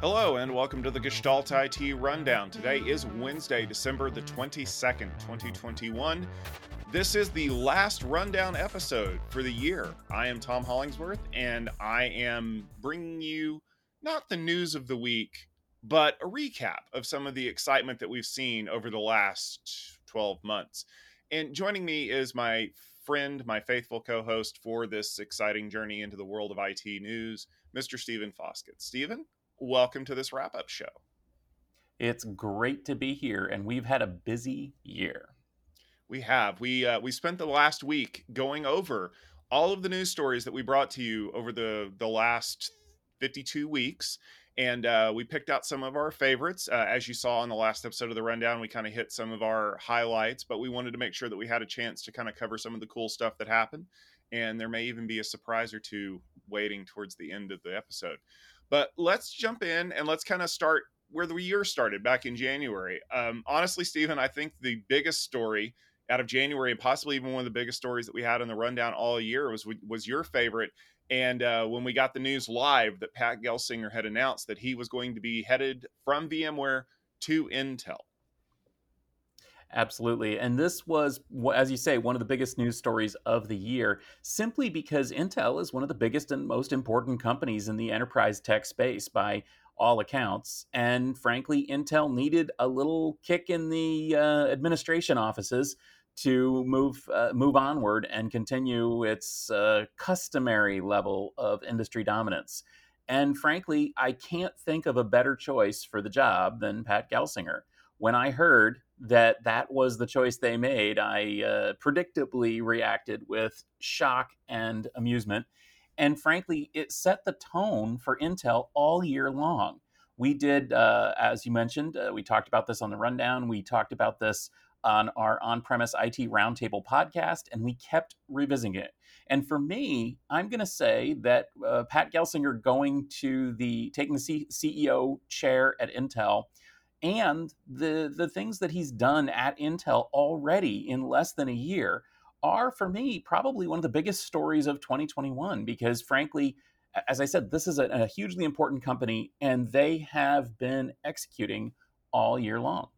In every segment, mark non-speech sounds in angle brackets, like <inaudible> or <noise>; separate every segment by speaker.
Speaker 1: Hello, and welcome to the Gestalt IT Rundown. Today is Wednesday, December the 22nd, 2021. This is the last rundown episode for the year. I am Tom Hollingsworth, and I am bringing you not the news of the week, but a recap of some of the excitement that we've seen over the last 12 months. And joining me is my friend, my faithful co host for this exciting journey into the world of IT news, Mr. Stephen Foskett. Stephen, welcome to this wrap up show.
Speaker 2: It's great to be here, and we've had a busy year.
Speaker 1: We have. We uh, we spent the last week going over all of the news stories that we brought to you over the the last 52 weeks and uh, we picked out some of our favorites uh, as you saw in the last episode of the rundown we kind of hit some of our highlights but we wanted to make sure that we had a chance to kind of cover some of the cool stuff that happened and there may even be a surprise or two waiting towards the end of the episode but let's jump in and let's kind of start where the year started back in January. Um, honestly, Stephen, I think the biggest story out of January, and possibly even one of the biggest stories that we had in the rundown all year, was was your favorite. And uh, when we got the news live that Pat Gelsinger had announced that he was going to be headed from VMware to Intel.
Speaker 2: Absolutely. And this was, as you say, one of the biggest news stories of the year, simply because Intel is one of the biggest and most important companies in the enterprise tech space by all accounts. And frankly, Intel needed a little kick in the uh, administration offices to move uh, move onward and continue its uh, customary level of industry dominance. And frankly, I can't think of a better choice for the job than Pat Gelsinger. When I heard that that was the choice they made, I uh, predictably reacted with shock and amusement. And frankly, it set the tone for Intel all year long. We did, uh, as you mentioned, uh, we talked about this on the rundown. We talked about this on our on premise IT Roundtable podcast, and we kept revisiting it. And for me, I'm going to say that uh, Pat Gelsinger going to the taking the C- CEO chair at Intel and the the things that he's done at Intel already in less than a year are for me probably one of the biggest stories of 2021 because frankly as I said this is a, a hugely important company and they have been executing all year long.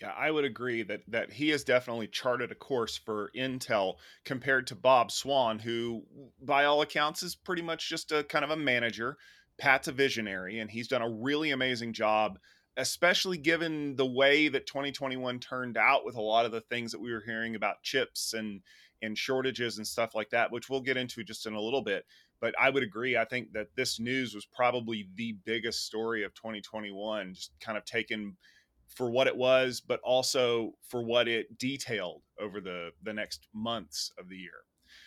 Speaker 1: Yeah, I would agree that that he has definitely charted a course for Intel compared to Bob Swan, who, by all accounts, is pretty much just a kind of a manager. Pat's a visionary, and he's done a really amazing job especially given the way that 2021 turned out with a lot of the things that we were hearing about chips and and shortages and stuff like that, which we'll get into just in a little bit. But I would agree. I think that this news was probably the biggest story of 2021, just kind of taken for what it was, but also for what it detailed over the the next months of the year.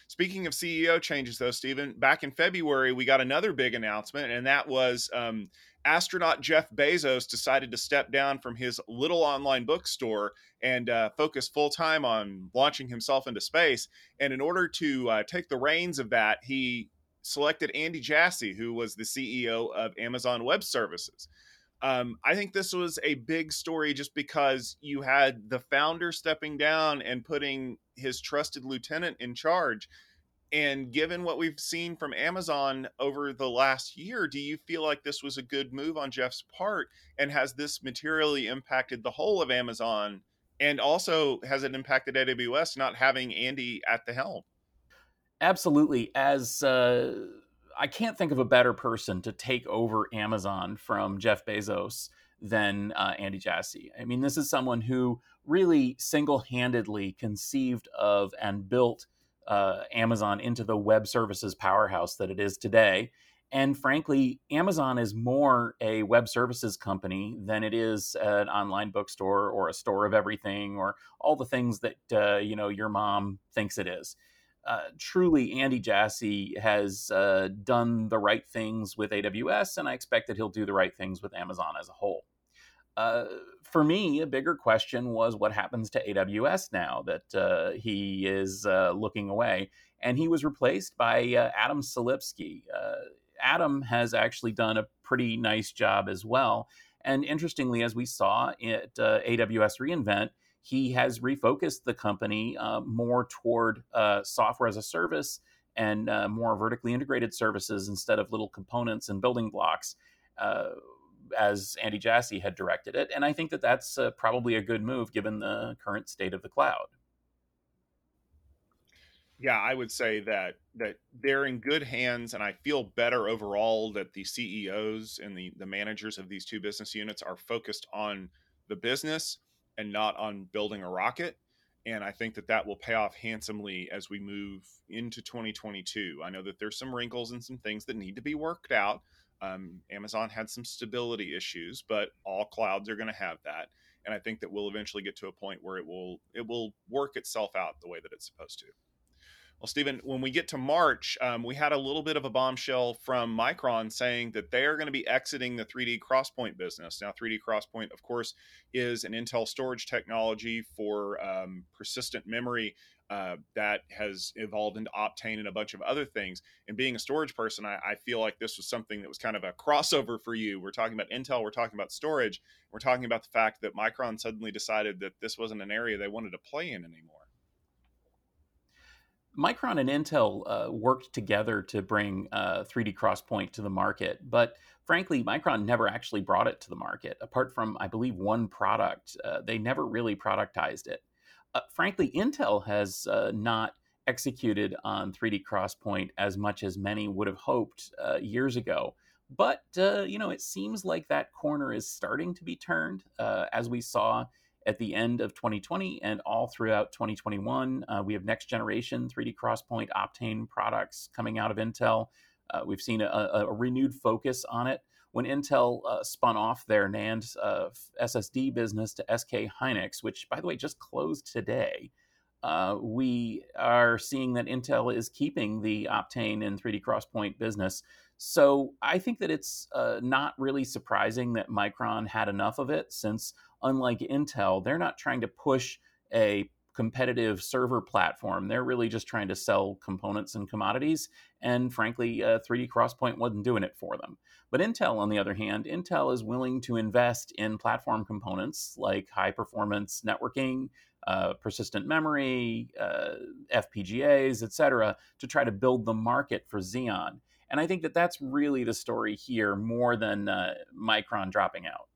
Speaker 1: Speaking of CEO changes, though, Stephen, back in February we got another big announcement, and that was um, astronaut Jeff Bezos decided to step down from his little online bookstore and uh, focus full time on launching himself into space. And in order to uh, take the reins of that, he selected Andy Jassy, who was the CEO of Amazon Web Services. Um, I think this was a big story just because you had the founder stepping down and putting his trusted lieutenant in charge. And given what we've seen from Amazon over the last year, do you feel like this was a good move on Jeff's part? And has this materially impacted the whole of Amazon? And also, has it impacted AWS not having Andy at the helm?
Speaker 2: Absolutely. As uh, I can't think of a better person to take over Amazon from Jeff Bezos than uh, Andy Jassy. I mean, this is someone who really single handedly conceived of and built uh, Amazon into the web services powerhouse that it is today. And frankly, Amazon is more a web services company than it is an online bookstore or a store of everything or all the things that uh, you know your mom thinks it is. Uh, truly, Andy Jassy has uh, done the right things with AWS, and I expect that he'll do the right things with Amazon as a whole. Uh, for me, a bigger question was what happens to AWS now that uh, he is uh, looking away. And he was replaced by Adam Selipsky. Uh, Adam has actually done a pretty nice job as well. And interestingly, as we saw at AWS reInvent, he has refocused the company uh, more toward uh, software as a service and uh, more vertically integrated services instead of little components and building blocks. Uh, as Andy Jassy had directed it. And I think that that's uh, probably a good move given the current state of the cloud.
Speaker 1: Yeah, I would say that that they're in good hands, and I feel better overall that the CEOs and the the managers of these two business units are focused on the business and not on building a rocket. And I think that that will pay off handsomely as we move into 2022. I know that there's some wrinkles and some things that need to be worked out, um, Amazon had some stability issues, but all clouds are going to have that, and I think that we'll eventually get to a point where it will it will work itself out the way that it's supposed to. Well, Stephen, when we get to March, um, we had a little bit of a bombshell from Micron saying that they are going to be exiting the 3D XPoint business. Now, 3D XPoint, of course, is an Intel storage technology for um, persistent memory uh, that has evolved into Optane and a bunch of other things. And being a storage person, I, I, feel like this was something that was kind of a crossover for you. We're talking about Intel, we're talking about storage, we're talking about the fact that Micron suddenly decided that this wasn't an area they wanted to play in anymore.
Speaker 2: Micron and Intel uh, worked together to bring uh, 3D XPoint to the market, but frankly, Micron never actually brought it to the market. Apart from, I believe, one product, uh, they never really productized it uh, frankly, Intel has uh, not executed on 3D XPoint as much as many would have hoped uh, years ago. But, you know, it seems like that corner is starting to be turned, as we saw at the end of 2020 and all throughout 2021. Uh, we have next generation 3D XPoint Optane products coming out of Intel. we've seen a, a renewed focus on it when Intel uh, spun off their NAND uh, SSD business to SK Hynix, which, by the way, just closed today, uh, we are seeing that Intel is keeping the Optane and 3D XPoint business. So I think that it's uh, not really surprising that Micron had enough of it, since unlike Intel, they're not trying to push a competitive server platform. They're really just trying to sell components and commodities. And frankly, uh, 3D XPoint wasn't doing it for them. But Intel, on the other hand, Intel is willing to invest in platform components like high performance networking, uh, persistent memory, uh, FPGAs, etc., to try to build the market for Xeon. And I think that that's really the story here more than uh, Micron dropping out.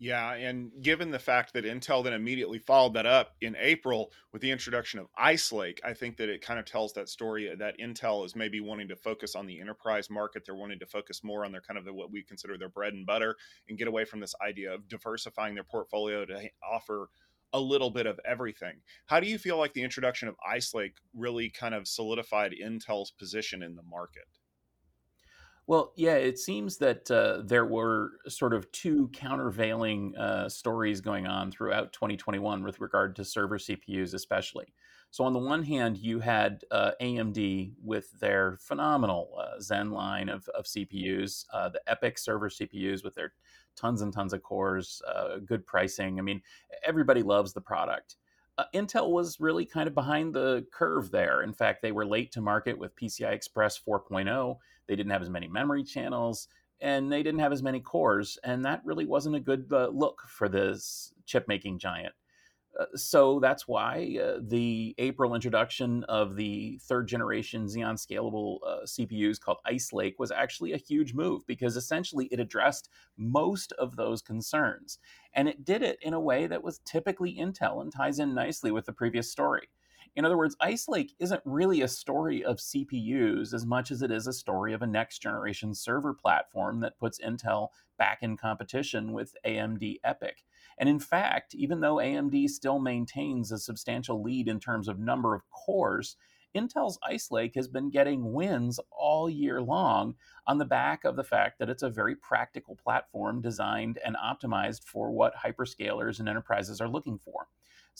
Speaker 1: Yeah, and given the fact that Intel then immediately followed that up in April with the introduction of Ice Lake, I think that it kind of tells that story that Intel is maybe wanting to focus on the enterprise market. They're wanting to focus more on their kind of the, what we consider their bread and butter and get away from this idea of diversifying their portfolio to offer a little bit of everything. How do you feel like the introduction of Ice Lake really kind of solidified Intel's position in the market?
Speaker 2: Well, yeah, it seems that uh, there were sort of two countervailing uh, stories going on throughout 2021 with regard to server CPUs, especially. So, on the one hand, you had uh, AMD with their phenomenal uh, Zen line of, of CPUs, uh, the EPYC server CPUs with their tons and tons of cores, uh, good pricing. I mean, everybody loves the product. Intel was really kind of behind the curve there. In fact, they were late to market with PCI Express 4.0 they didn't have as many memory channels, and they didn't have as many cores. And that really wasn't a good uh, look for this chip making giant. Uh, so that's why uh, the April introduction of the third generation Xeon scalable uh, CPUs called Ice Lake was actually a huge move because essentially it addressed most of those concerns. And it did it in a way that was typically Intel and ties in nicely with the previous story. In other words, Ice Lake isn't really a story of CPUs as much as it is a story of a next generation server platform that puts Intel back in competition with AMD EPYC. And in fact, even though AMD still maintains a substantial lead in terms of number of cores, Intel's Ice Lake has been getting wins all year long on the back of the fact that it's a very practical platform designed and optimized for what hyperscalers and enterprises are looking for.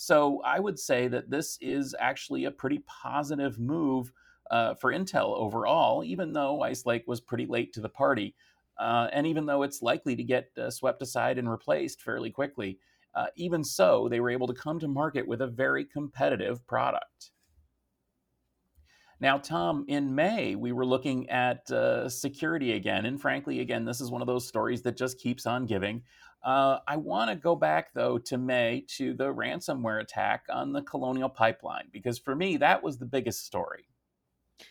Speaker 2: So I would say that this is actually a pretty positive move uh, for Intel overall, even though Ice Lake was pretty late to the party. Uh, and even though it's likely to get uh, swept aside and replaced fairly quickly, uh, even so, they were able to come to market with a very competitive product. Now, Tom, in May, we were looking at uh, security again. And frankly, again, this is one of those stories that just keeps on giving. Uh, I want to go back though to May to the ransomware attack on the Colonial Pipeline because for me that was the biggest story.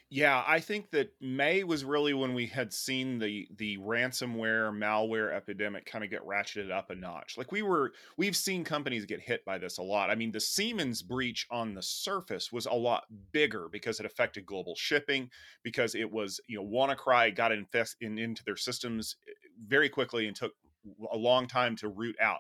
Speaker 1: Yeah, I think that May was really when we had seen the the ransomware malware epidemic kind of get ratcheted up a notch. Like we were we've seen companies get hit by this a lot. I mean, the Siemens breach on the surface was a lot bigger because it affected global shipping because it was, you know, WannaCry got infest in, into their systems eh, very quickly and took a long time to root out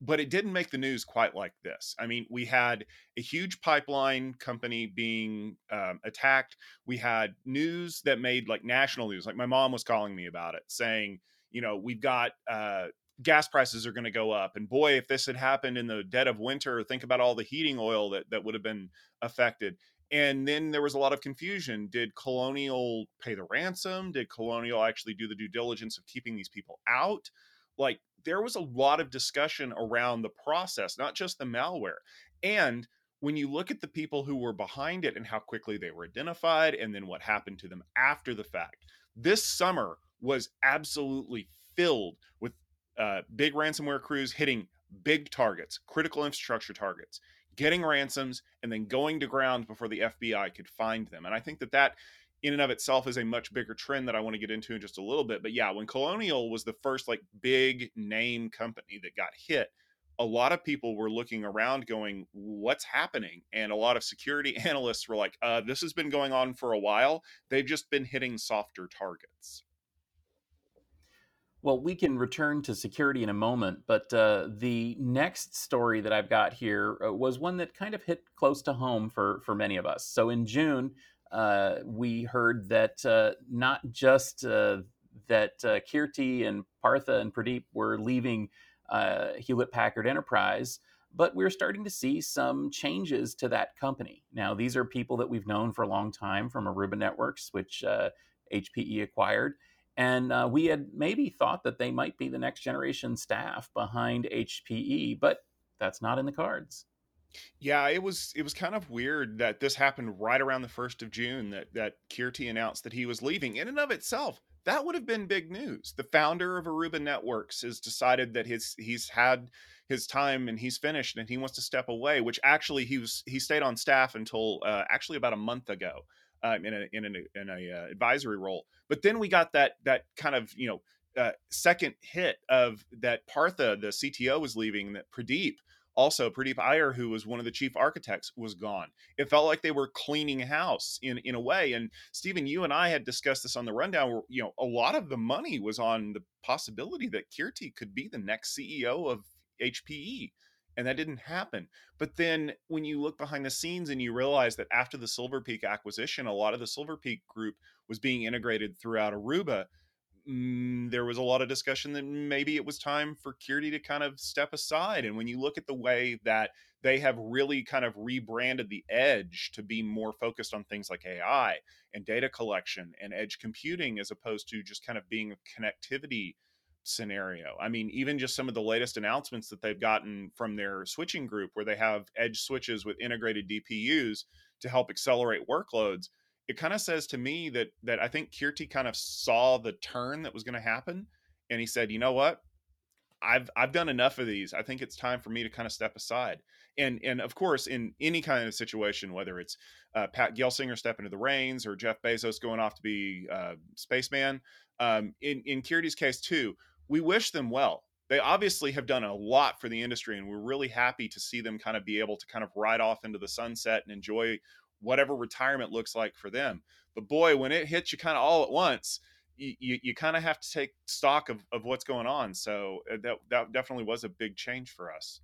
Speaker 1: but it didn't make the news quite like this. I mean, we had a huge pipeline company being um, attacked. We had news that made like national news. Like my mom was calling me about it, saying, you know, we've got uh, gas prices are going to go up, and boy, if this had happened in the dead of winter, think about all the heating oil that that would have been affected. And then there was a lot of confusion. Did Colonial pay the ransom? Did Colonial actually do the due diligence of keeping these people out? Like there was a lot of discussion around the process, not just the malware. And when you look at the people who were behind it and how quickly they were identified and then what happened to them after the fact, this summer was absolutely filled with uh, big ransomware crews hitting big targets, critical infrastructure targets, getting ransoms, and then going to ground before the FBI could find them. And I think that that in and of itself is a much bigger trend that I want to get into in just a little bit. But yeah, when Colonial was the first like big name company that got hit, a lot of people were looking around going, what's happening? And a lot of security <laughs> analysts were like, uh, this has been going on for a while. They've just been hitting softer targets.
Speaker 2: Well, we can return to security in a moment, but uh, the next story that I've got here uh, was one that kind of hit close to home for, for many of us. So in June, uh, we heard that uh, not just uh, that uh, Keerti and Partha and Pradeep were leaving uh, Hewlett Packard Enterprise, but we're starting to see some changes to that company. Now, these are people that we've known for a long time from Aruba Networks, which HPE acquired. And we had maybe thought that they might be the next generation staff behind HPE, but that's not in the cards.
Speaker 1: Yeah, it was it was kind of weird that this happened right around the first of June that that Keerti announced that he was leaving. In and of itself, that would have been big news. The founder of Aruba Networks has decided that his he's had his time and he's finished and he wants to step away. Which actually he was he stayed on staff until uh, actually about a month ago um, in a in an in a uh, advisory role. But then we got that that kind of you know uh, second hit of that Partha the CTO was leaving that Pradeep also Pradeep Iyer, who was one of the chief architects, was gone. It felt like they were cleaning house in in a way. And Stephen, you and I had discussed this on the rundown. Where you know a lot of the money was on the possibility that Keerti could be the next CEO of HPE. And that didn't happen. But then when you look behind the scenes and you realize that after the Silver Peak acquisition, a lot of the Silver Peak group was being integrated throughout Aruba mm, there was a lot of discussion that maybe it was time for Keerti to kind of step aside. And when you look at the way that they have really kind of rebranded the edge to be more focused on things like AI and data collection and edge computing as opposed to just kind of being a connectivity scenario. I mean, even just some of the latest announcements that they've gotten from their switching group where they have edge switches with integrated DPUs to help accelerate workloads it kind of says to me that that I think Keerti kind of saw the turn that was going to happen, and he said, "You know what? I've I've done enough of these. I think it's time for me to kind of step aside." And and of course, in any kind of situation, whether it's uh, Pat Gelsinger stepping into the reins or Jeff Bezos going off to be uh, spaceman, um, in in Keerti's case too, we wish them well. They obviously have done a lot for the industry, and we're really happy to see them kind of be able to kind of ride off into the sunset and enjoy whatever retirement looks like for them. But boy, when it hits you kind of all at once, you, you, you kind of have to take stock of, of what's going on. So uh, that, that definitely was a big change for us.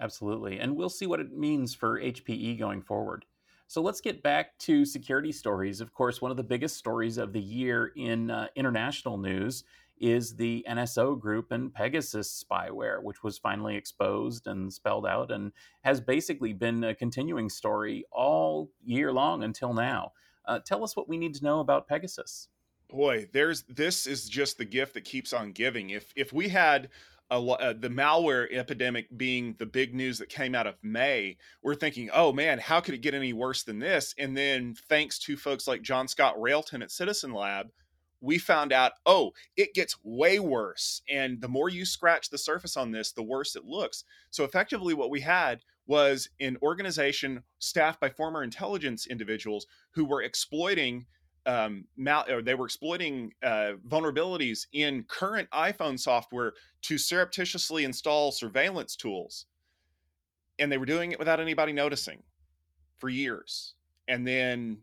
Speaker 2: Absolutely. And we'll see what it means for HPE going forward. So let's get back to security stories. Of course, one of the biggest stories of the year in uh, international news is the NSO group and Pegasus spyware, which was finally exposed and spelled out and has basically been a continuing story all year long until now. Uh, tell us what we need to know about Pegasus.
Speaker 1: Boy, there's this is just the gift that keeps on giving. If if we had a, uh, the malware epidemic being the big news that came out of May, we're thinking, oh man, how could it get any worse than this? And then thanks to folks like John Scott Railton at Citizen Lab, we found out, oh, it gets way worse. And the more you scratch the surface on this, the worse it looks. So effectively, what we had was an organization staffed by former intelligence individuals who were exploiting um, mal- or they were exploiting uh, vulnerabilities in current iPhone software to surreptitiously install surveillance tools, and they were doing it without anybody noticing for years. And then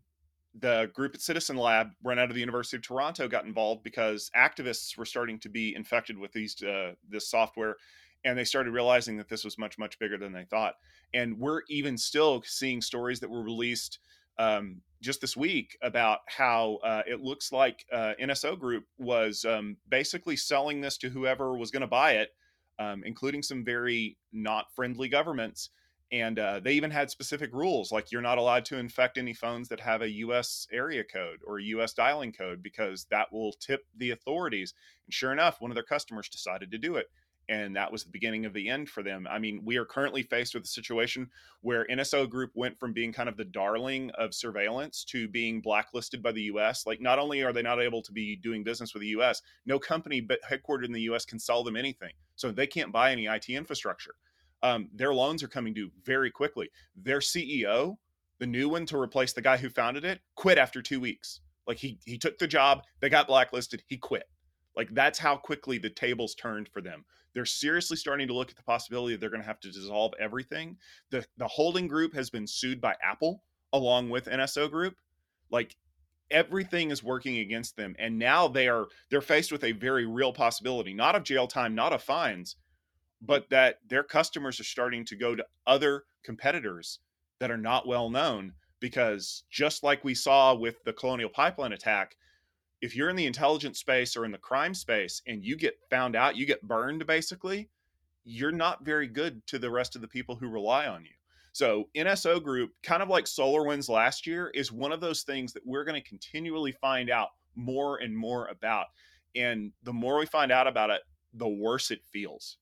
Speaker 1: the group at Citizen Lab, run out of the University of Toronto, got involved because activists were starting to be infected with these uh, this software, and they started realizing that this was much much bigger than they thought. And we're even still seeing stories that were released um, just this week about how uh, it looks like uh, NSO Group was um, basically selling this to whoever was going to buy it, um, including some very not friendly governments and uh, they even had specific rules like you're not allowed to infect any phones that have a us area code or a us dialing code because that will tip the authorities and sure enough one of their customers decided to do it and that was the beginning of the end for them. I mean we are currently faced with a situation where nso group went from being kind of the darling of surveillance to being blacklisted by the us like not only are they not able to be doing business with the us no company but headquartered in the us can sell them anything so they can't buy any it infrastructure um, their loans are coming due very quickly. Their CEO, the new one to replace the guy who founded it, quit after two weeks. Like he he took the job, they got blacklisted, he quit. Like that's how quickly the tables turned for them. They're seriously starting to look at the possibility they're going to have to dissolve everything. The the holding group has been sued by Apple along with NSO Group. Like everything is working against them and now they are they're faced with a very real possibility not of jail time not of fines but that their customers are starting to go to other competitors that are not well known because just like we saw with the colonial pipeline attack if you're in the intelligence space or in the crime space and you get found out you get burned basically you're not very good to the rest of the people who rely on you. So nso group kind of like solarwinds last year is one of those things that we're going to continually find out more and more about. And the more we find out about it the worse it feels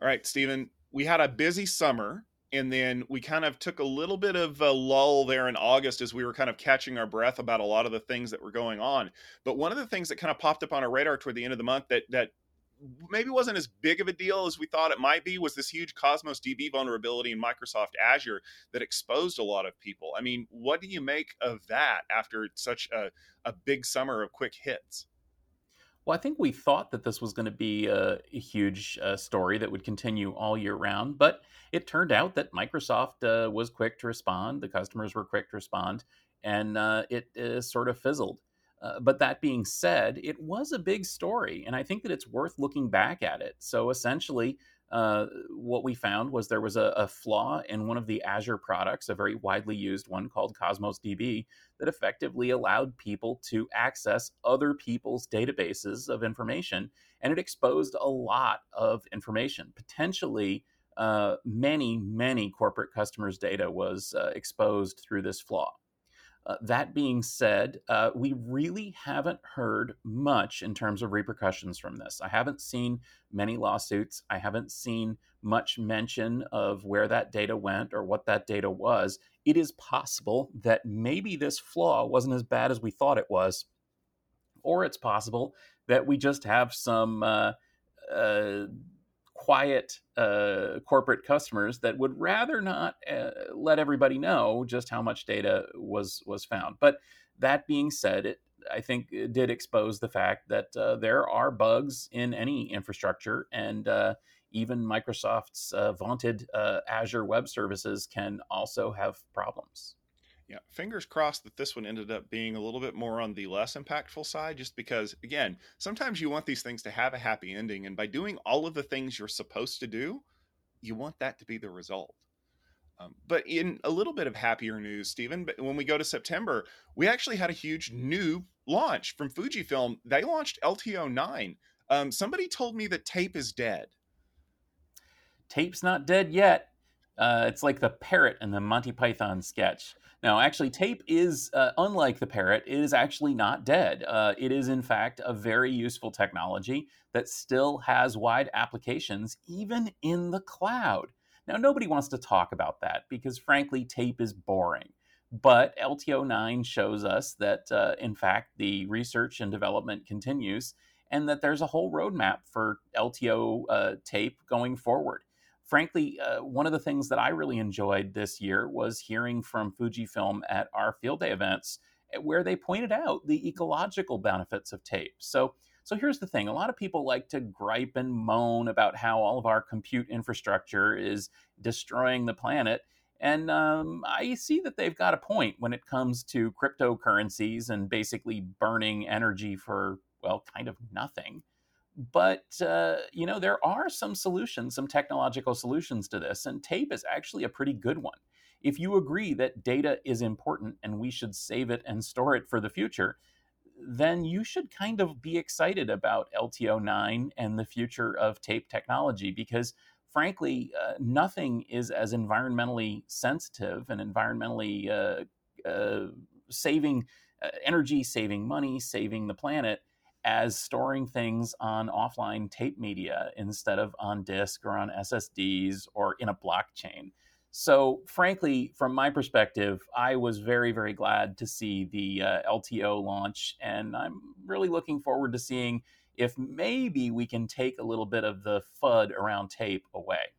Speaker 1: all right, Stephen, we had a busy summer and then we kind of took a little bit of a lull there in August as we were kind of catching our breath about a lot of the things that were going on. But one of the things that kind of popped up on our radar toward the end of the month that that maybe wasn't as big of a deal as we thought it might be was this huge Cosmos DB vulnerability in Microsoft Azure that exposed a lot of people. I mean, what do you make of that after such a, a big summer of quick hits?
Speaker 2: Well, I think we thought that this was going to be a, a huge uh, story that would continue all year round, but it turned out that Microsoft uh, was quick to respond. The customers were quick to respond, and uh, it uh, sort of fizzled. Uh, but that being said, it was a big story, and I think that it's worth looking back at it. So essentially, uh, what we found was there was a, a, flaw in one of the Azure products, a very widely used one called Cosmos DB, that effectively allowed people to access other people's databases of information. And it exposed a lot of information. Potentially, uh, many, many corporate customers' data was uh, exposed through this flaw. Uh, that being said, uh, we really haven't heard much in terms of repercussions from this. I haven't seen many lawsuits. I haven't seen much mention of where that data went or what that data was. It is possible that maybe this flaw wasn't as bad as we thought it was, or it's possible that we just have some. Uh, uh quiet uh, corporate customers that would rather not uh, let everybody know just how much data was was found. But that being said, it I think it did expose the fact that uh, there are bugs in any infrastructure, and uh, even Microsoft's uh, vaunted uh, Azure Web Services can also have problems.
Speaker 1: Yeah, fingers crossed that this one ended up being a little bit more on the less impactful side, just because, again, sometimes you want these things to have a happy ending. And by doing all of the things you're supposed to do, you want that to be the result. Um, but in a little bit of happier news, Stephen, when we go to September, we actually had a huge new launch from Fujifilm. They launched LTO 9. Um, somebody told me that tape is dead.
Speaker 2: Tape's not dead yet. Uh, it's like the parrot in the Monty Python sketch. Now, actually, tape is, uh, unlike the parrot, it is actually not dead. Uh, it is, in fact, a very useful technology that still has wide applications, even in the cloud. Now, nobody wants to talk about that because, frankly, tape is boring. But LTO9 shows us that, uh, in fact, the research and development continues and that there's a whole roadmap for LTO uh, tape going forward. Frankly, uh, one of the things that I really enjoyed this year was hearing from Fujifilm at our field day events eh, where they pointed out the ecological benefits of tape. So, so here's the thing a lot of people like to gripe and moan about how all of our compute infrastructure is destroying the planet. And um, I see that they've got a point when it comes to cryptocurrencies and basically burning energy for well, kind of nothing. But, uh, you know, there are some solutions, some technological solutions to this, and tape is actually a pretty good one. If you agree that data is important and we should save it and store it for the future, then you should kind of be excited about LTO9 and the future of tape technology because, frankly, uh, nothing is as environmentally sensitive and environmentally uh, uh, saving uh, energy, saving money, saving the planet as storing things on offline tape media instead of on disk or on SSDs or in a blockchain. So, frankly, from my perspective, I was very, very glad to see the uh, LTO launch, and I'm really looking forward to seeing if maybe we can take a little bit of the FUD around tape away.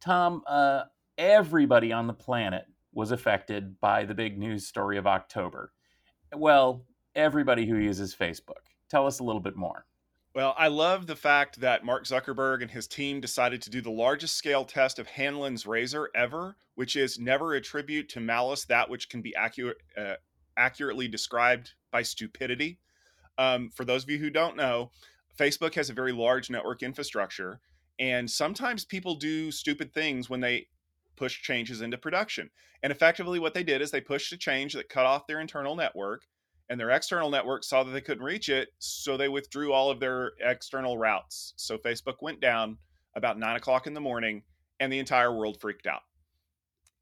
Speaker 2: Tom, uh, everybody on the planet was affected by the big news story of October. Well, everybody who uses Facebook. Tell us a little bit more.
Speaker 1: Well, I love the fact that Mark Zuckerberg and his team decided to do the largest scale test of Hanlon's razor ever, which is never attribute to malice that which can be uh, accurately described by stupidity. Um, for those of you who don't know, Facebook has a very large network infrastructure, and sometimes people do stupid things when they push changes into production. And effectively, what they did is they pushed a change that cut off their internal network and their external network saw that they couldn't reach it, so they withdrew all of their external routes. So Facebook went down about nine o'clock in the morning, and the entire world freaked out.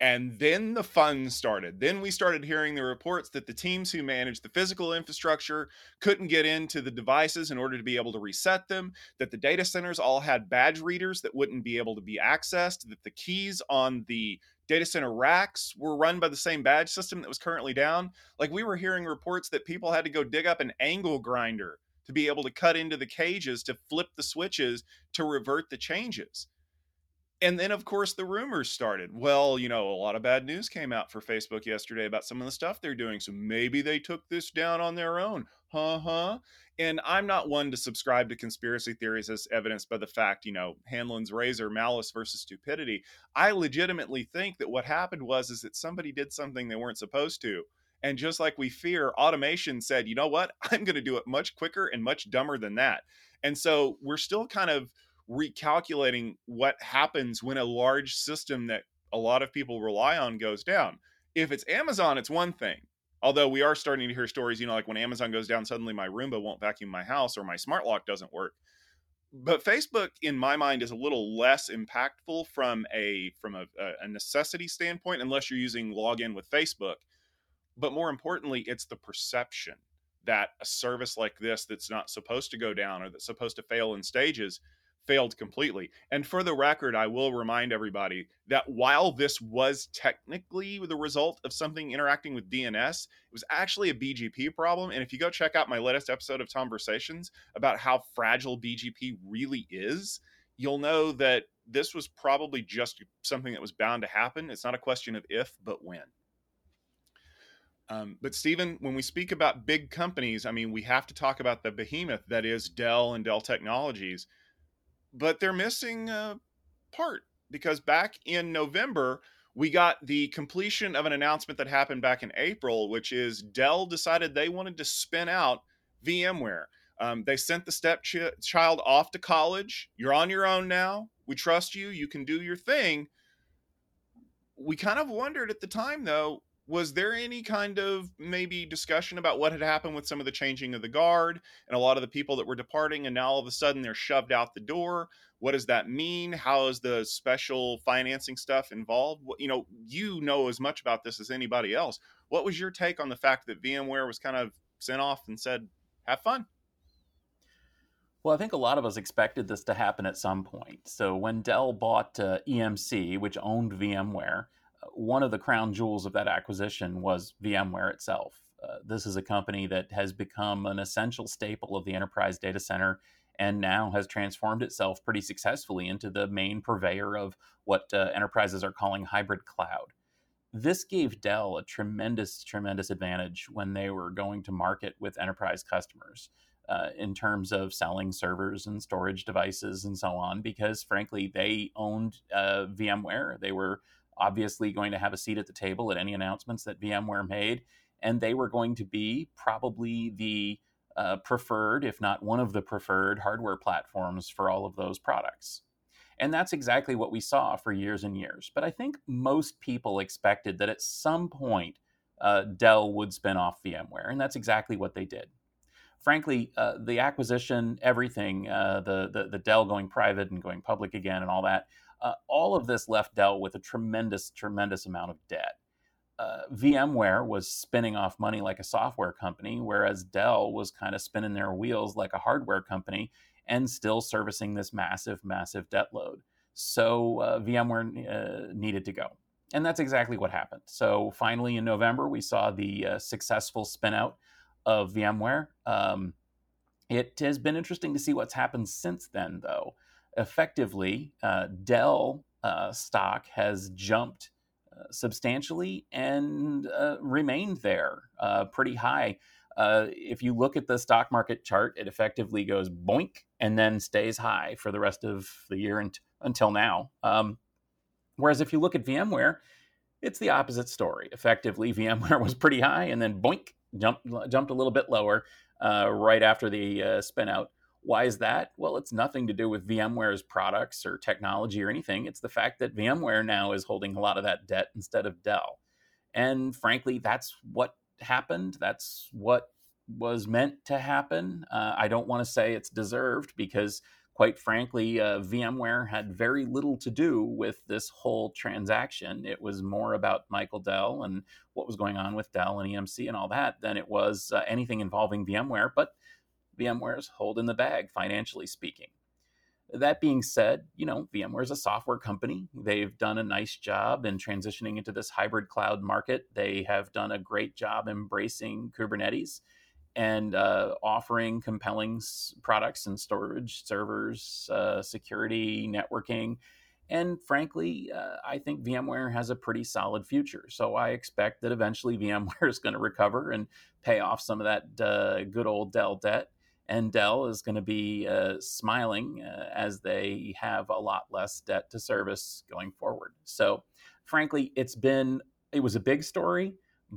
Speaker 1: And then the fun started. Then we started hearing the reports that the teams who managed the physical infrastructure couldn't get into the devices in order to be able to reset them, that the data centers all had badge readers that wouldn't be able to be accessed, that the keys on the data center racks were run by the same badge system that was currently down. Like we were hearing reports that people had to go dig up an angle grinder to be able to cut into the cages to flip the switches to revert the changes. And then, of course, the rumors started. Well, you know, a lot of bad news came out for Facebook yesterday about some of the stuff they're doing. So maybe they took this down on their own. Huh, huh. And I'm not one to subscribe to conspiracy theories as evidenced by the fact, you know, Hanlon's razor, malice versus stupidity. I legitimately think that what happened was is that somebody did something they weren't supposed to. And just like we fear, automation said, you know what? <laughs> I'm going to do it much quicker and much dumber than that. And so we're still kind of recalculating what happens when a large system that a lot of people rely on goes down. If it's Amazon, it's one thing. Although we are starting to hear stories, you know, like when Amazon goes down, suddenly my Roomba won't vacuum my house or my smart lock doesn't work. But Facebook, in my mind, is a little less impactful from a from a, a necessity standpoint, unless you're using login with Facebook. But more importantly, it's the perception that a service like this that's not supposed to go down or that's supposed to fail in stages failed completely. And for the record, I will remind everybody that while this was technically the result of something interacting with DNS, it was actually a BGP problem. And if you go check out my latest episode of Conversations about how fragile BGP really is, you'll know that this was probably just something that was bound to happen. It's not a question of if, but when. Um, but Stephen, when we speak about big companies, I mean, we have to talk about the behemoth that is Dell and Dell Technologies but they're missing a part because back in November, we got the completion of an announcement that happened back in April, which is Dell decided they wanted to spin out VMware. Um, they sent the stepchild off to college. You're on your own now. We trust you. You can do your thing. We kind of wondered at the time, though, was there any kind of maybe discussion about what had happened with some of the changing of the guard and a lot of the people that were departing and now all of a sudden they're shoved out the door? What does that mean? How is the special financing stuff involved? You know you know as much about this as anybody else. What was your take on the fact that vmware was kind of sent off and said have fun
Speaker 2: well, I think a lot of us expected this to happen at some point. So when Dell bought uh, EMC, which owned VMware, one of the crown jewels of that acquisition was VMware itself. Uh, this is a company that has become an essential staple of the enterprise data center and now has transformed itself pretty successfully into the main purveyor of what uh, enterprises are calling hybrid cloud. This gave Dell a tremendous, tremendous advantage when they were going to market with enterprise customers. Uh, in terms of selling servers and storage devices and so on, because frankly, they owned uh, VMware. They were obviously going to have a seat at the table at any announcements that VMware made, and they were going to be probably the uh, preferred, if not one of the preferred hardware platforms for all of those products. And that's exactly what we saw for years and years. But I think most people expected that at some point uh, Dell would spin off VMware, and that's exactly what they did. Frankly, uh, the acquisition, everything, uh, the, the, the Dell going private and going public again, and all that, uh, all of this left Dell with a tremendous, tremendous amount of debt uh, VMware was spinning off money like a software company, whereas Dell was kind of spinning their wheels like a hardware company and still servicing this massive, massive debt load. So uh, VMware uh, needed to go. And that's exactly what happened. So finally, in November, we saw the uh, successful spinout of VMware. Um, it has been interesting to see what's happened since then, though. Effectively, uh, Dell uh, stock has jumped substantially and uh, remained there uh, pretty high. Uh, if you look at the stock market chart, it effectively goes boink and then stays high for the rest of the year and, until now. Um, whereas if you look at VMware, it's the opposite story. Effectively, <laughs> VMware was pretty high and then boink jumped jumped a little bit lower uh, right after the uh, spin out. Why is that? Well, it's nothing to do with VMware's products or technology or anything. It's the fact that VMware now is holding a lot of that debt instead of Dell. And frankly, that's what happened. That's what was meant to happen. Uh, I don't want to say it's deserved because, quite frankly, uh, VMware had very little to do with this whole transaction. It was more about Michael Dell and what was going on with Dell and EMC and all that than it was uh, anything involving VMware. But VMware's holding the bag, financially speaking. That being said, you know, VMware is a software company. They've done a nice job in transitioning into this hybrid cloud market. They have done a great job embracing Kubernetes and uh, offering compelling products and storage, servers, uh, security, networking. And frankly, uh, I think VMware has a pretty solid future. So I expect that eventually <laughs> VMware is going to recover and pay off some of that uh, good old Dell debt and Dell is going to be uh, smiling uh, as they have a lot less debt to service going forward. So, frankly, it's been it was a big story,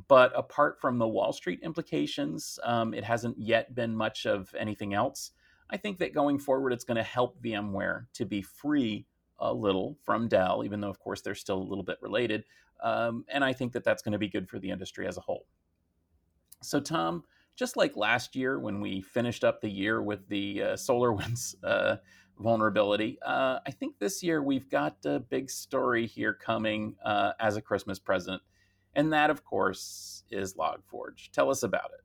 Speaker 2: but apart from the Wall Street implications, um, it hasn't yet been much of anything else. I think that going forward, it's going to help VMware to be free a little from Dell, even though, of course, they're still a little bit related. Um, and I think that that's going to be good for the industry as a whole. So, Tom, just like last year when we finished up the year with the uh, SolarWinds <laughs> uh, vulnerability, uh, I think this year we've got a big story here coming uh, as a Christmas present. And that, of course, is Log4j. Tell us about it.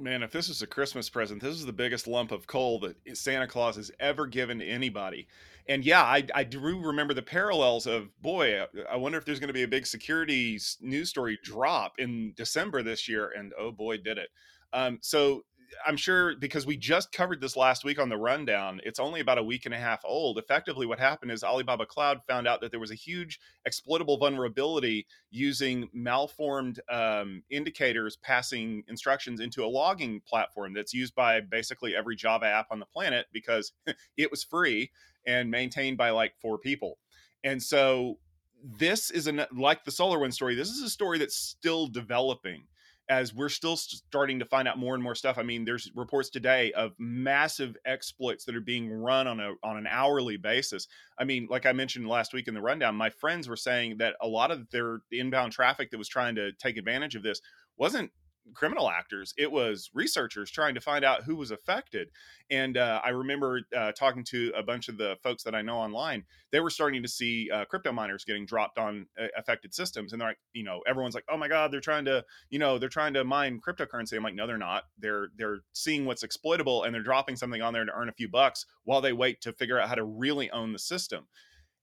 Speaker 1: Man, if this is a Christmas present, this is the biggest lump of coal that Santa Claus has ever given to anybody. And yeah, I, I do remember the parallels of boy, I wonder if there's going to be a big security news story drop in December this year. And oh boy, did it. Um, so I'm sure because we just covered this last week on the rundown, it's only about a week and a half old. Effectively, what happened is Alibaba Cloud found out that there was a huge exploitable vulnerability using malformed um, indicators passing instructions into a logging platform that's used by basically every Java app on the planet because <laughs> it was free and maintained by like four people. And so this is an like the SolarWinds story. This is a story that's still developing as we're still starting to find out more and more stuff. I mean, there's reports today of massive exploits that are being run on a on an hourly basis. I mean, like I mentioned last week in the rundown, my friends were saying that a lot of their inbound traffic that was trying to take advantage of this wasn't criminal actors it was researchers trying to find out who was affected. And uh, i remember uh, talking to a bunch of the folks that i know online they were starting to see uh, crypto miners getting dropped on uh, affected systems. And they're like you know everyone's like oh my god they're trying to you know they're trying to mine cryptocurrency. I'm like no they're not. They're they're seeing what's exploitable and they're dropping something on there to earn a few bucks while they wait to figure out how to really own the system.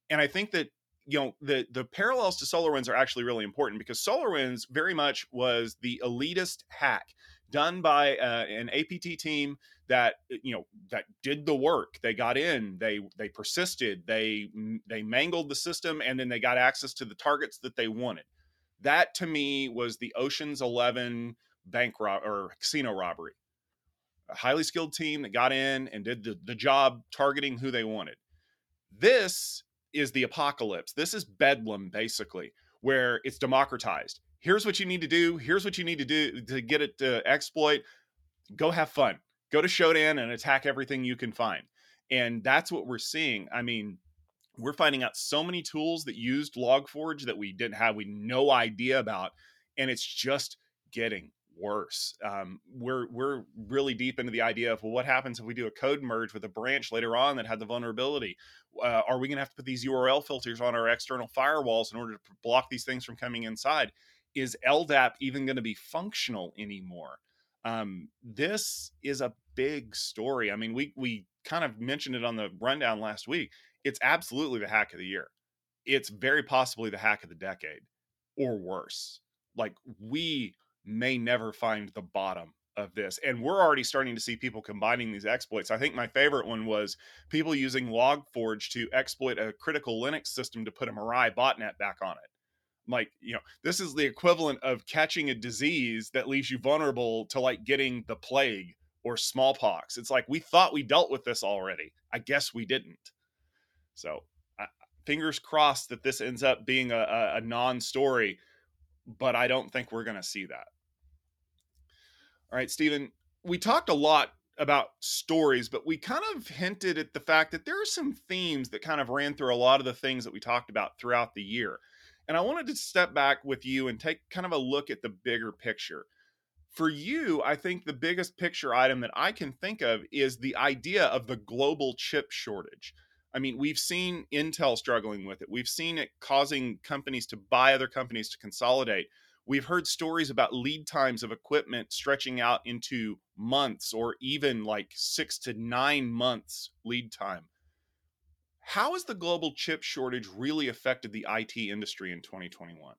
Speaker 1: And i think that you know the the parallels to SolarWinds are actually really important because SolarWinds very much was the elitist hack done by uh, an APT team that you know that did the work. They got in, they they persisted, they they mangled the system, and then they got access to the targets that they wanted. That to me was the Ocean's Eleven bank rob or casino robbery. A highly skilled team that got in and did the, the job targeting who they wanted. This is the apocalypse. This is bedlam, basically, where it's democratized. Here's what you need to do. Here's what you need to do to get it to exploit. Go have fun. Go to Shodan and attack everything you can find. And that's what we're seeing. I mean, we're finding out so many tools that used Log4j that we didn't have, we no idea about. And it's just getting worse. Um, we're we're really deep into the idea of well, what happens if we do a code merge with a branch later on that had the vulnerability? Uh, are we going to have to put these URL filters on our external firewalls in order to block these things from coming inside? Is LDAP even going to be functional anymore? Um, this is a big story. I mean, we we kind of mentioned it on the rundown last week. It's absolutely the hack of the year. It's very possibly the hack of the decade, or worse. Like we may never find the bottom of this. And we're already starting to see people combining these exploits. I think my favorite one was people using Log4j to exploit a critical Linux system to put a Mirai botnet back on it. Like, you know, this is the equivalent of catching a disease that leaves you vulnerable to like getting the plague or smallpox. It's like we thought we dealt with this already. I guess we didn't. So, fingers crossed that this ends up being a, a, a non story, but I don't think we're going to see that. All right, Stephen, we talked a lot about stories, but we kind of hinted at the fact that there are some themes that kind of ran through a lot of the things that we talked about throughout the year. And I wanted to step back with you and take kind of a look at the bigger picture. For you, I think the biggest picture item that I can think of is the idea of the global chip shortage. I mean, we've seen Intel struggling with it. We've seen it causing companies to buy other companies to consolidate. We've heard stories about lead times of equipment stretching out into months or even like six to nine months lead time. How has the global chip shortage really affected the IT industry in 2021?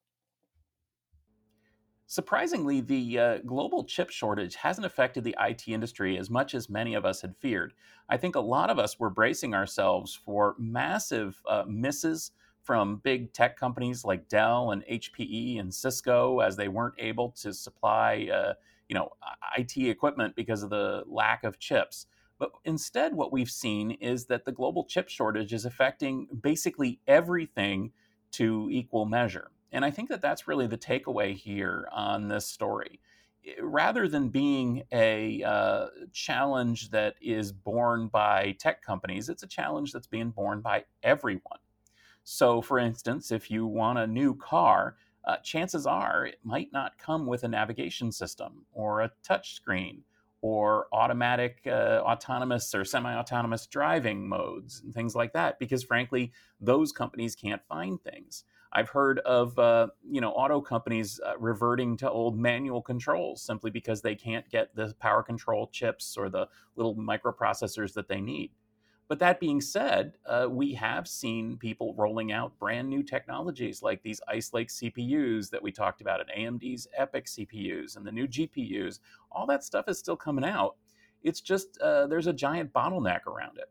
Speaker 2: Surprisingly, the uh, global chip shortage hasn't affected the IT industry as much as many of us had feared. I think a lot of us were bracing ourselves for massive uh, misses from big tech companies like Dell and HPE and Cisco as they weren't able to supply, uh, you know, IT equipment because of the lack of chips. But instead, what we've seen is that the global chip shortage is affecting basically everything to equal measure. And I think that that's really the takeaway here on this story. Rather than being a uh, challenge that is borne by tech companies, it's a challenge that's being borne by everyone. So, for instance, if you want a new car, uh, chances are it might not come with a navigation system or a touchscreen or automatic uh, autonomous or semi-autonomous driving modes and things like that because frankly those companies can't find things. I've heard of uh, you know auto companies uh, reverting to old manual controls simply because they can't get the power control chips or the little microprocessors that they need but that being said, uh, we have seen people rolling out brand new technologies like these Ice Lake CPUs that we talked about, and AMD's EPYC CPUs and the new GPUs. All that stuff is still coming out. It's just uh, there's a giant bottleneck around it.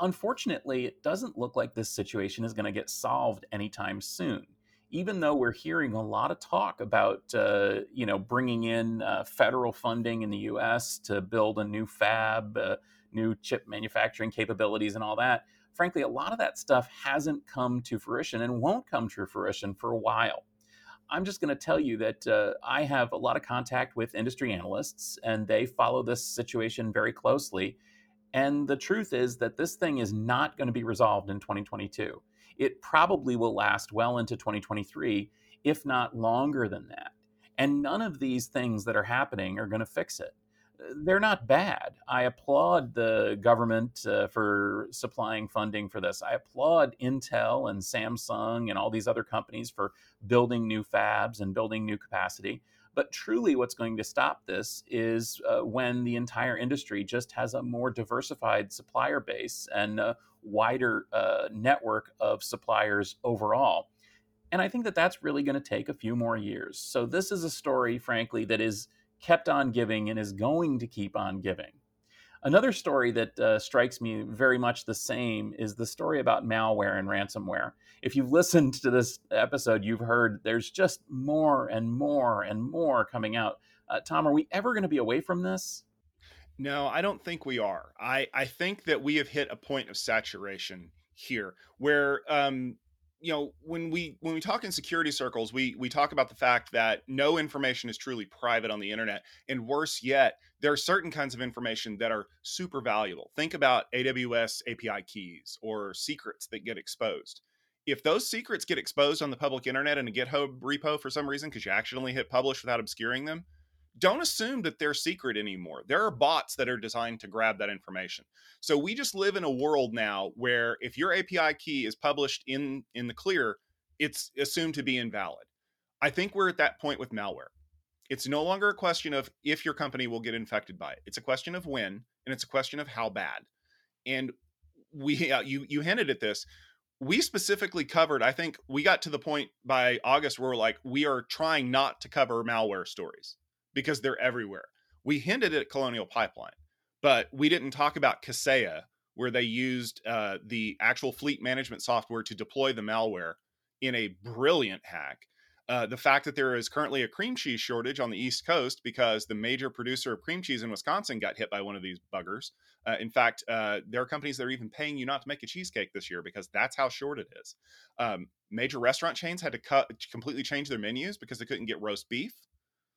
Speaker 2: Unfortunately, it doesn't look like this situation is going to get solved anytime soon. Even though we're hearing a lot of talk about, uh, you know, bringing in uh, federal funding in the U.S. to build a new fab uh, new chip manufacturing capabilities and all that. Frankly, a lot of that stuff hasn't come to fruition and won't come to fruition for a while. I'm just going to tell you that uh, I have a lot of contact with industry analysts, and they follow this situation very closely. And the truth is that this thing is not going to be resolved in 2022. It probably will last well into 2023, if not longer than that. And none of these things that are happening are going to fix it they're not bad. I applaud the government uh, for supplying funding for this. I applaud Intel and Samsung and all these other companies for building new fabs and building new capacity. But truly, what's going to stop this is uh, when the entire industry just has a more diversified supplier base and uh, wider uh, network of suppliers overall. And I think that that's really going to take a few more years. So this is a story, frankly, that is kept on giving and is going to keep on giving. Another story that uh, strikes me very much the same is the story about malware and ransomware. If you've listened to this episode, you've heard there's just more and more and more coming out. Uh, Tom, are we ever going to be away from this?
Speaker 1: No, I don't think we are. I, I think that we have hit a point of saturation here where um, you know when we when we talk in security circles we we talk about the fact that no information is truly private on the internet and worse yet there are certain kinds of information that are super valuable. Think about aws api keys or secrets that get exposed. If those secrets get exposed on the public internet in a github repo for some reason because you accidentally hit publish without obscuring them don't assume that they're secret anymore. There are bots that are designed to grab that information. So we just live in a world now where if your API key is published in in the clear, it's assumed to be invalid. I think we're at that point with malware. It's no longer a question of if your company will get infected by it. It's a question of when and it's a question of how bad. And we <laughs> uh, you you hinted at this we specifically covered i think we got to the point by august where we're like we are trying not to cover malware stories because they're everywhere. We hinted at Colonial Pipeline, but we didn't talk about Kaseya, where they used uh, the actual fleet management software to deploy the malware in a brilliant hack. Uh, the fact that there is currently a cream cheese shortage on the East Coast because the major producer of cream cheese in Wisconsin got hit by one of these buggers. Uh, in fact, uh, there are companies that are even paying you not to make a cheesecake this year because that's how short it is. Um, major restaurant chains had to cut completely change their menus because they couldn't get roast beef.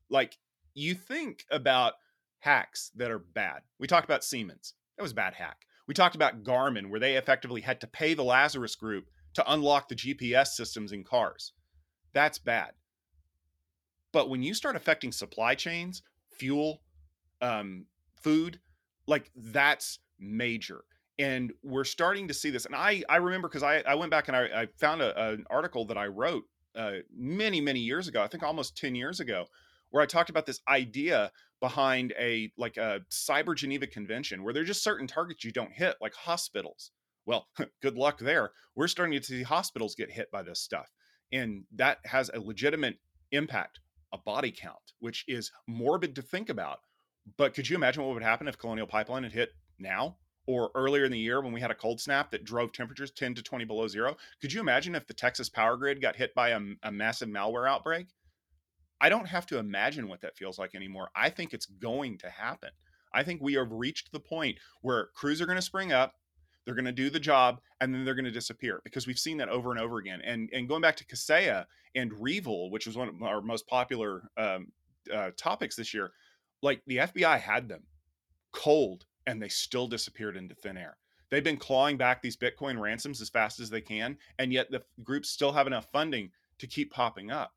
Speaker 1: Like you think about hacks that are bad. We talked about Siemens. That was a bad hack. We talked about Garmin, where they effectively had to pay the Lazarus group to unlock the GPS systems in cars. That's bad. But when you start affecting supply chains, fuel, um, food, like that's major. And we're starting to see this. And I, I remember because I, I went back and I, I found a, an article that I wrote uh, many, many years ago, I think almost 10 years ago, where I talked about this idea behind a like a cyber Geneva convention where there's just certain targets you don't hit, like hospitals. Well, <laughs> good luck there. We're starting to see hospitals get hit by this stuff. And that has a legitimate impact, a body count, which is morbid to think about. But could you imagine what would happen if Colonial Pipeline had hit now or earlier in the year when we had a cold snap that drove temperatures 10 to 20 below zero? Could you imagine if the Texas power grid got hit by a, a massive malware outbreak? I don't have to imagine what that feels like anymore. I think it's going to happen. I think we have reached the point where crews are going to spring up, they're going to do the job, and then they're going to disappear because we've seen that over and over again. And and going back to Kaseya and REvil, which was one of our most popular um, uh, topics this year, like the FBI had them cold, and they still disappeared into thin air. They've been clawing back these Bitcoin ransoms as fast as they can, and yet the groups still have enough funding to keep popping up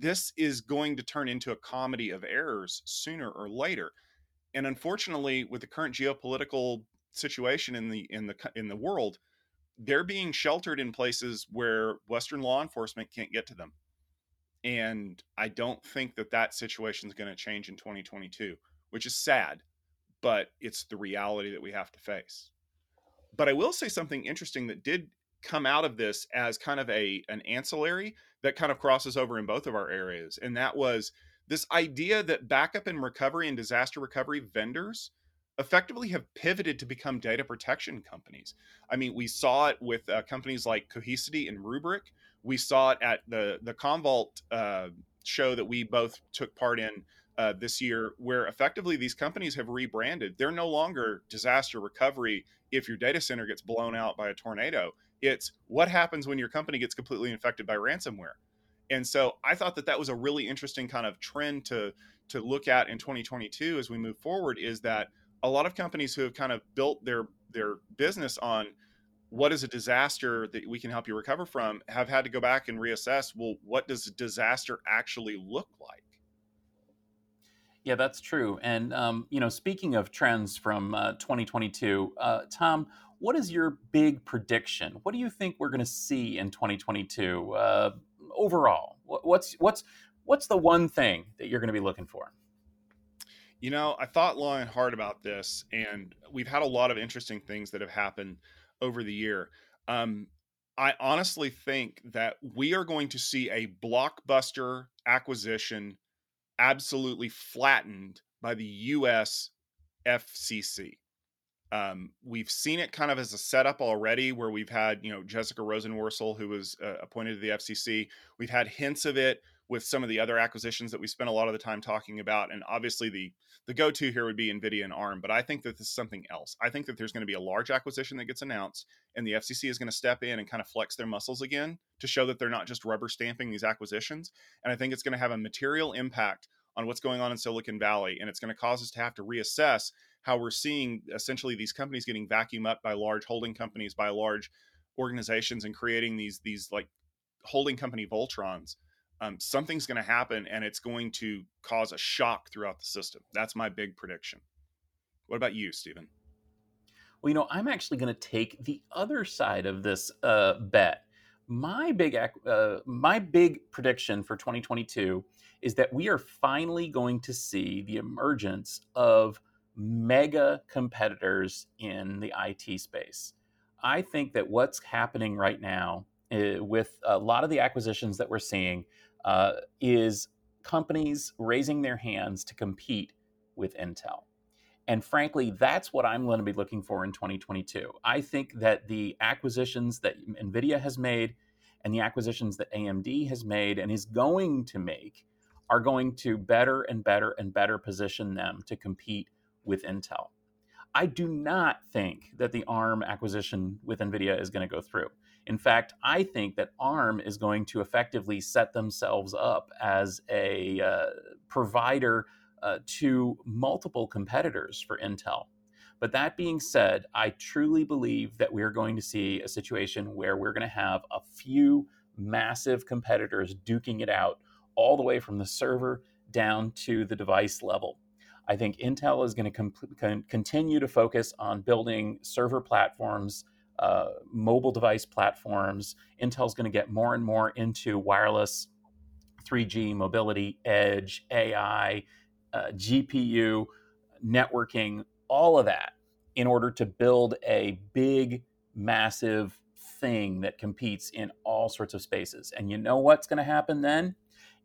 Speaker 1: this is going to turn into a comedy of errors sooner or later. And unfortunately, with the current geopolitical situation in the in the in the world, they're being sheltered in places where Western law enforcement can't get to them. And I don't think that that situation is going to change in 2022, which is sad, but it's the reality that we have to face. But I will say something interesting that did come out of this as kind of a an ancillary that kind of crosses over in both of our areas and that was this idea that backup and recovery and disaster recovery vendors effectively have pivoted to become data protection companies. I mean, we saw it with uh, companies like Cohesity and Rubrik. We saw it at the the Commvault uh, show that we both took part in uh, this year, where effectively these companies have rebranded. They're no longer disaster recovery if your data center gets blown out by a tornado. It's what happens when your company gets completely infected by ransomware. And so I thought that that was a really interesting kind of trend to to look at in 2022 as we move forward is that a lot of companies who have kind of built their their business on what is a disaster that we can help you recover from have had to go back and reassess well what does disaster actually look like
Speaker 2: yeah that's true and um, you know speaking of trends from uh, 2022 uh, tom what is your big prediction? What do you think we're going to see in 2022 uh, overall? What's what's what's the one thing that you're going to be looking for?
Speaker 1: You know, I thought long and hard about this, and we've had a lot of interesting things that have happened over the year. Um, I honestly think that we are going to see a blockbuster acquisition absolutely flattened by the US FCC. Um, we've seen it kind of as a setup already, where we've had you know Jessica Rosenworcel, who was uh, appointed to the FCC. We've had hints of it with some of the other acquisitions that we spent a lot of the time talking about, and obviously the the go to here would be Nvidia and ARM. But I think that this is something else. I think that there's going to be a large acquisition that gets announced, and the FCC is going to step in and kind of flex their muscles again to show that they're not just rubber stamping these acquisitions. And I think it's going to have a material impact on what's going on in Silicon Valley, and it's going to cause us to have to reassess how we're seeing essentially these companies getting vacuumed up by large holding companies, by large organizations, and creating these these like holding company Voltrons. Um, something's going to happen, and it's going to cause a shock throughout the system. That's my big prediction. What about you, Stephen?
Speaker 2: Well, you know, I'm actually going to take the other side of this uh, bet. My big, uh, my big prediction for 2022 is that we are finally going to see the emergence of mega competitors in the IT space. I think that what's happening right now uh, with a lot of the acquisitions that we're seeing uh, is companies raising their hands to compete with Intel. And frankly, that's what I'm going to be looking for in 2022. I think that the acquisitions that NVIDIA has made and the acquisitions that AMD has made and is going to make are going to better and better and better position them to compete with Intel. I do not think that the ARM acquisition with NVIDIA is going to go through. In fact, I think that ARM is going to effectively set themselves up as a uh, provider uh, to multiple competitors for Intel. But that being said, I truly believe that we're going to see a situation where we're going to have a few massive competitors duking it out all the way from the server down to the device level. I think Intel is going to com- continue to focus on building server platforms, uh, mobile device platforms. Intel's going to get more and more into wireless, 3G, mobility, edge, AI, uh, GPU, networking, all of that in order to build a big, massive thing that competes in all sorts of spaces. And you know what's going to happen then?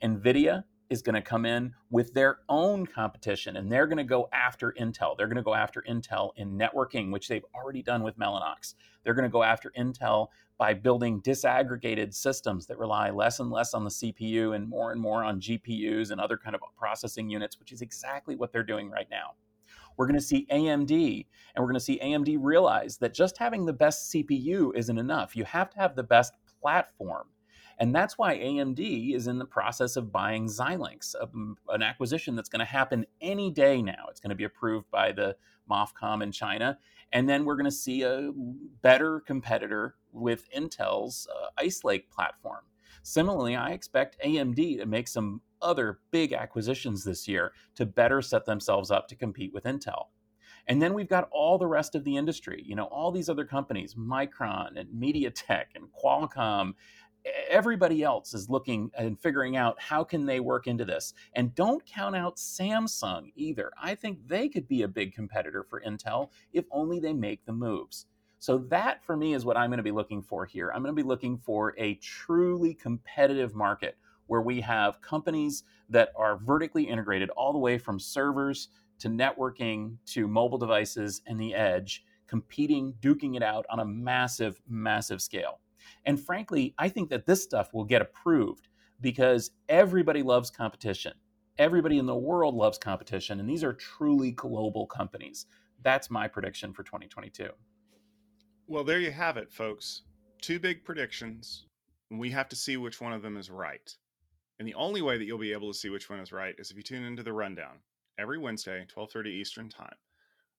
Speaker 2: NVIDIA is going to come in with their own competition and they're going to go after Intel. They're going to go after Intel in networking, which they've already done with Mellanox. They're going to go after Intel by building disaggregated systems that rely less and less on the CPU and more and more on GPUs and other kind of processing units, which is exactly what they're doing right now. We're going to see AMD, and we're going to see AMD realize that just having the best CPU isn't enough. You have to have the best platform. And that's why AMD is in the process of buying Xilinx, an acquisition that's going to happen any day now. It's going to be approved by the MOFCOM in China. And then we're going to see a better competitor with Intel's uh, Ice Lake platform. Similarly, I expect AMD to make some other big acquisitions this year to better set themselves up to compete with Intel. And then we've got all the rest of the industry, you know, all these other companies, Micron and MediaTek and Qualcomm everybody else is looking and figuring out how can they work into this. And don't count out samsung either. I think they could be a big competitor for intel if only they make the moves. So that for me is what i'm going to be looking for here. I'm going to be looking for a truly competitive market where we have companies that are vertically integrated all the way from servers to networking to mobile devices and the edge competing duking it out on a massive massive scale and frankly, I think that this stuff will get approved because everybody loves competition. Everybody in the world loves competition, and these are truly global companies. That's my prediction for 2022.
Speaker 1: Well, there you have it, folks. Two big predictions. We have to see which one of them is right. And the only way that you'll be able to see which one is right is if you tune into the rundown every Wednesday, 12:30 Eastern Time.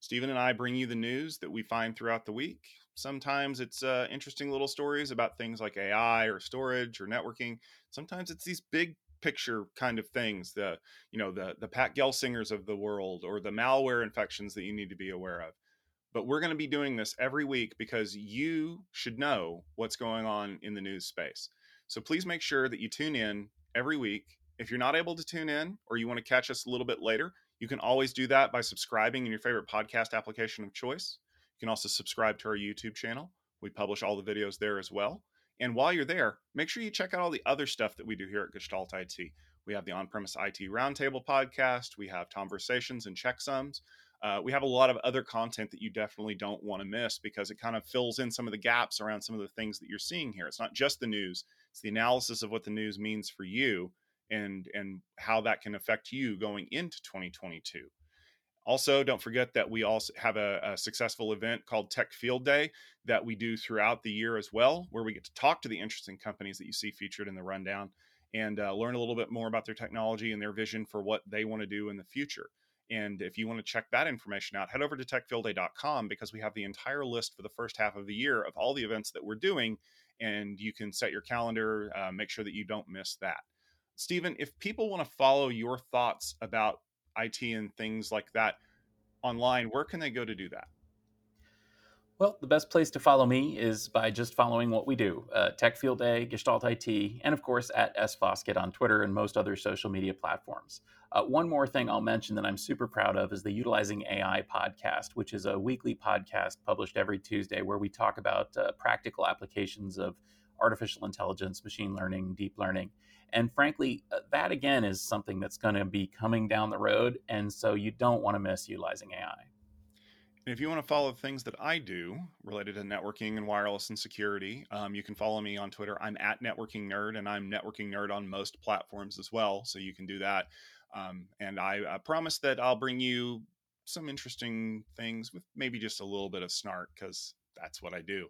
Speaker 1: Stephen and I bring you the news that we find throughout the week. Sometimes it's uh, interesting little stories about things like AI or storage or networking. Sometimes it's these big picture kind of things the you know the the pat gelsingers of the world or the malware infections that you need to be aware of but we're going to be doing this every week because you should know what's going on in the news space so please make sure that you tune in every week if you're not able to tune in or you want to catch us a little bit later you can always do that by subscribing in your favorite podcast application of choice. You can also subscribe to our YouTube channel. We publish all the videos there as well. And while you're there, make sure you check out all the other stuff that we do here at Gestalt IT. We have the on premise IT Roundtable podcast, we have conversations and checksums. Uh, we have a lot of other content that you definitely don't want to miss because it kind of fills in some of the gaps around some of the things that you're seeing here. It's not just the news, it's the analysis of what the news means for you and and how that can affect you going into 2022. Also, don't forget that we also have a, a, successful event called Tech Field Day that we do throughout the year as well, where we get to talk to the interesting companies that you see featured in the rundown and uh, learn a little bit more about their technology and their vision for what they want to do in the future. And if you want to check that information out, head over to techfieldday.com because we have the entire list for the first half of the year of all the events that we're doing. And you can set your calendar, uh, make sure that you don't miss that. Stephen, if people want to follow your thoughts about IT and things like that online, where can they go to do that?
Speaker 2: Well, the best place to follow me is by just following what we do uh, Tech Field Day, Gestalt IT, and of course at sfoskett on Twitter and most other social media platforms. Uh, one more thing I'll mention that I'm super proud of is the Utilizing AI podcast, which is a weekly podcast published every Tuesday where we talk about uh, practical applications of artificial intelligence, machine learning, deep learning. And frankly, uh, that again is something that's going to be coming down the road. And so you don't want to miss utilizing AI.
Speaker 1: And if you want to follow things that I do related to networking and wireless and security, um, you can follow me on Twitter. I'm at Networking Nerd, and I'm Networking Nerd on most platforms as well. So you can do that. Um, and I, I promise that I'll bring you some interesting things with maybe just a little bit of snark because that's what I do.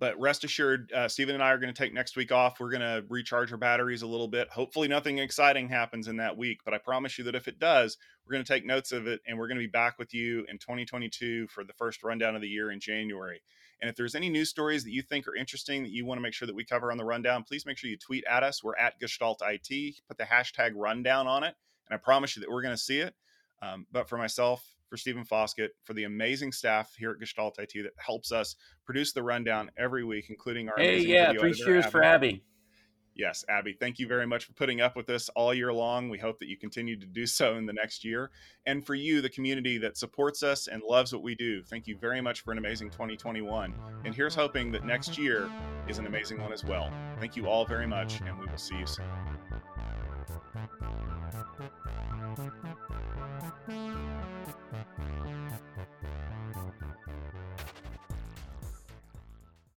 Speaker 1: But rest assured, uh, Stephen and I are going to take next week off. We're going to recharge our batteries a little bit. Hopefully, nothing exciting happens in that week. But I promise you that if it does, we're going to take notes of it and we're going to be back with you in 2022 for the first rundown of the year in January. And if there's any news stories that you think are interesting that you want to make sure that we cover on the rundown, please make sure you tweet at us. We're at Gestalt IT. Put the hashtag rundown on it. And I promise you that we're going to see it. Um, but for myself, for Stephen Foskett, for the amazing staff here at Gestalt IT that helps us produce the rundown every week, including our
Speaker 2: hey, yeah, three cheers for Abby.
Speaker 1: Yes, Abby, thank you very much for putting up with us all year long. We hope that you continue to do so in the next year. And for you, the community that supports us and loves what we do, thank you very much for an amazing 2021. And here's hoping that next year is an amazing one as well. Thank you all very much, and we will see you soon. Bye.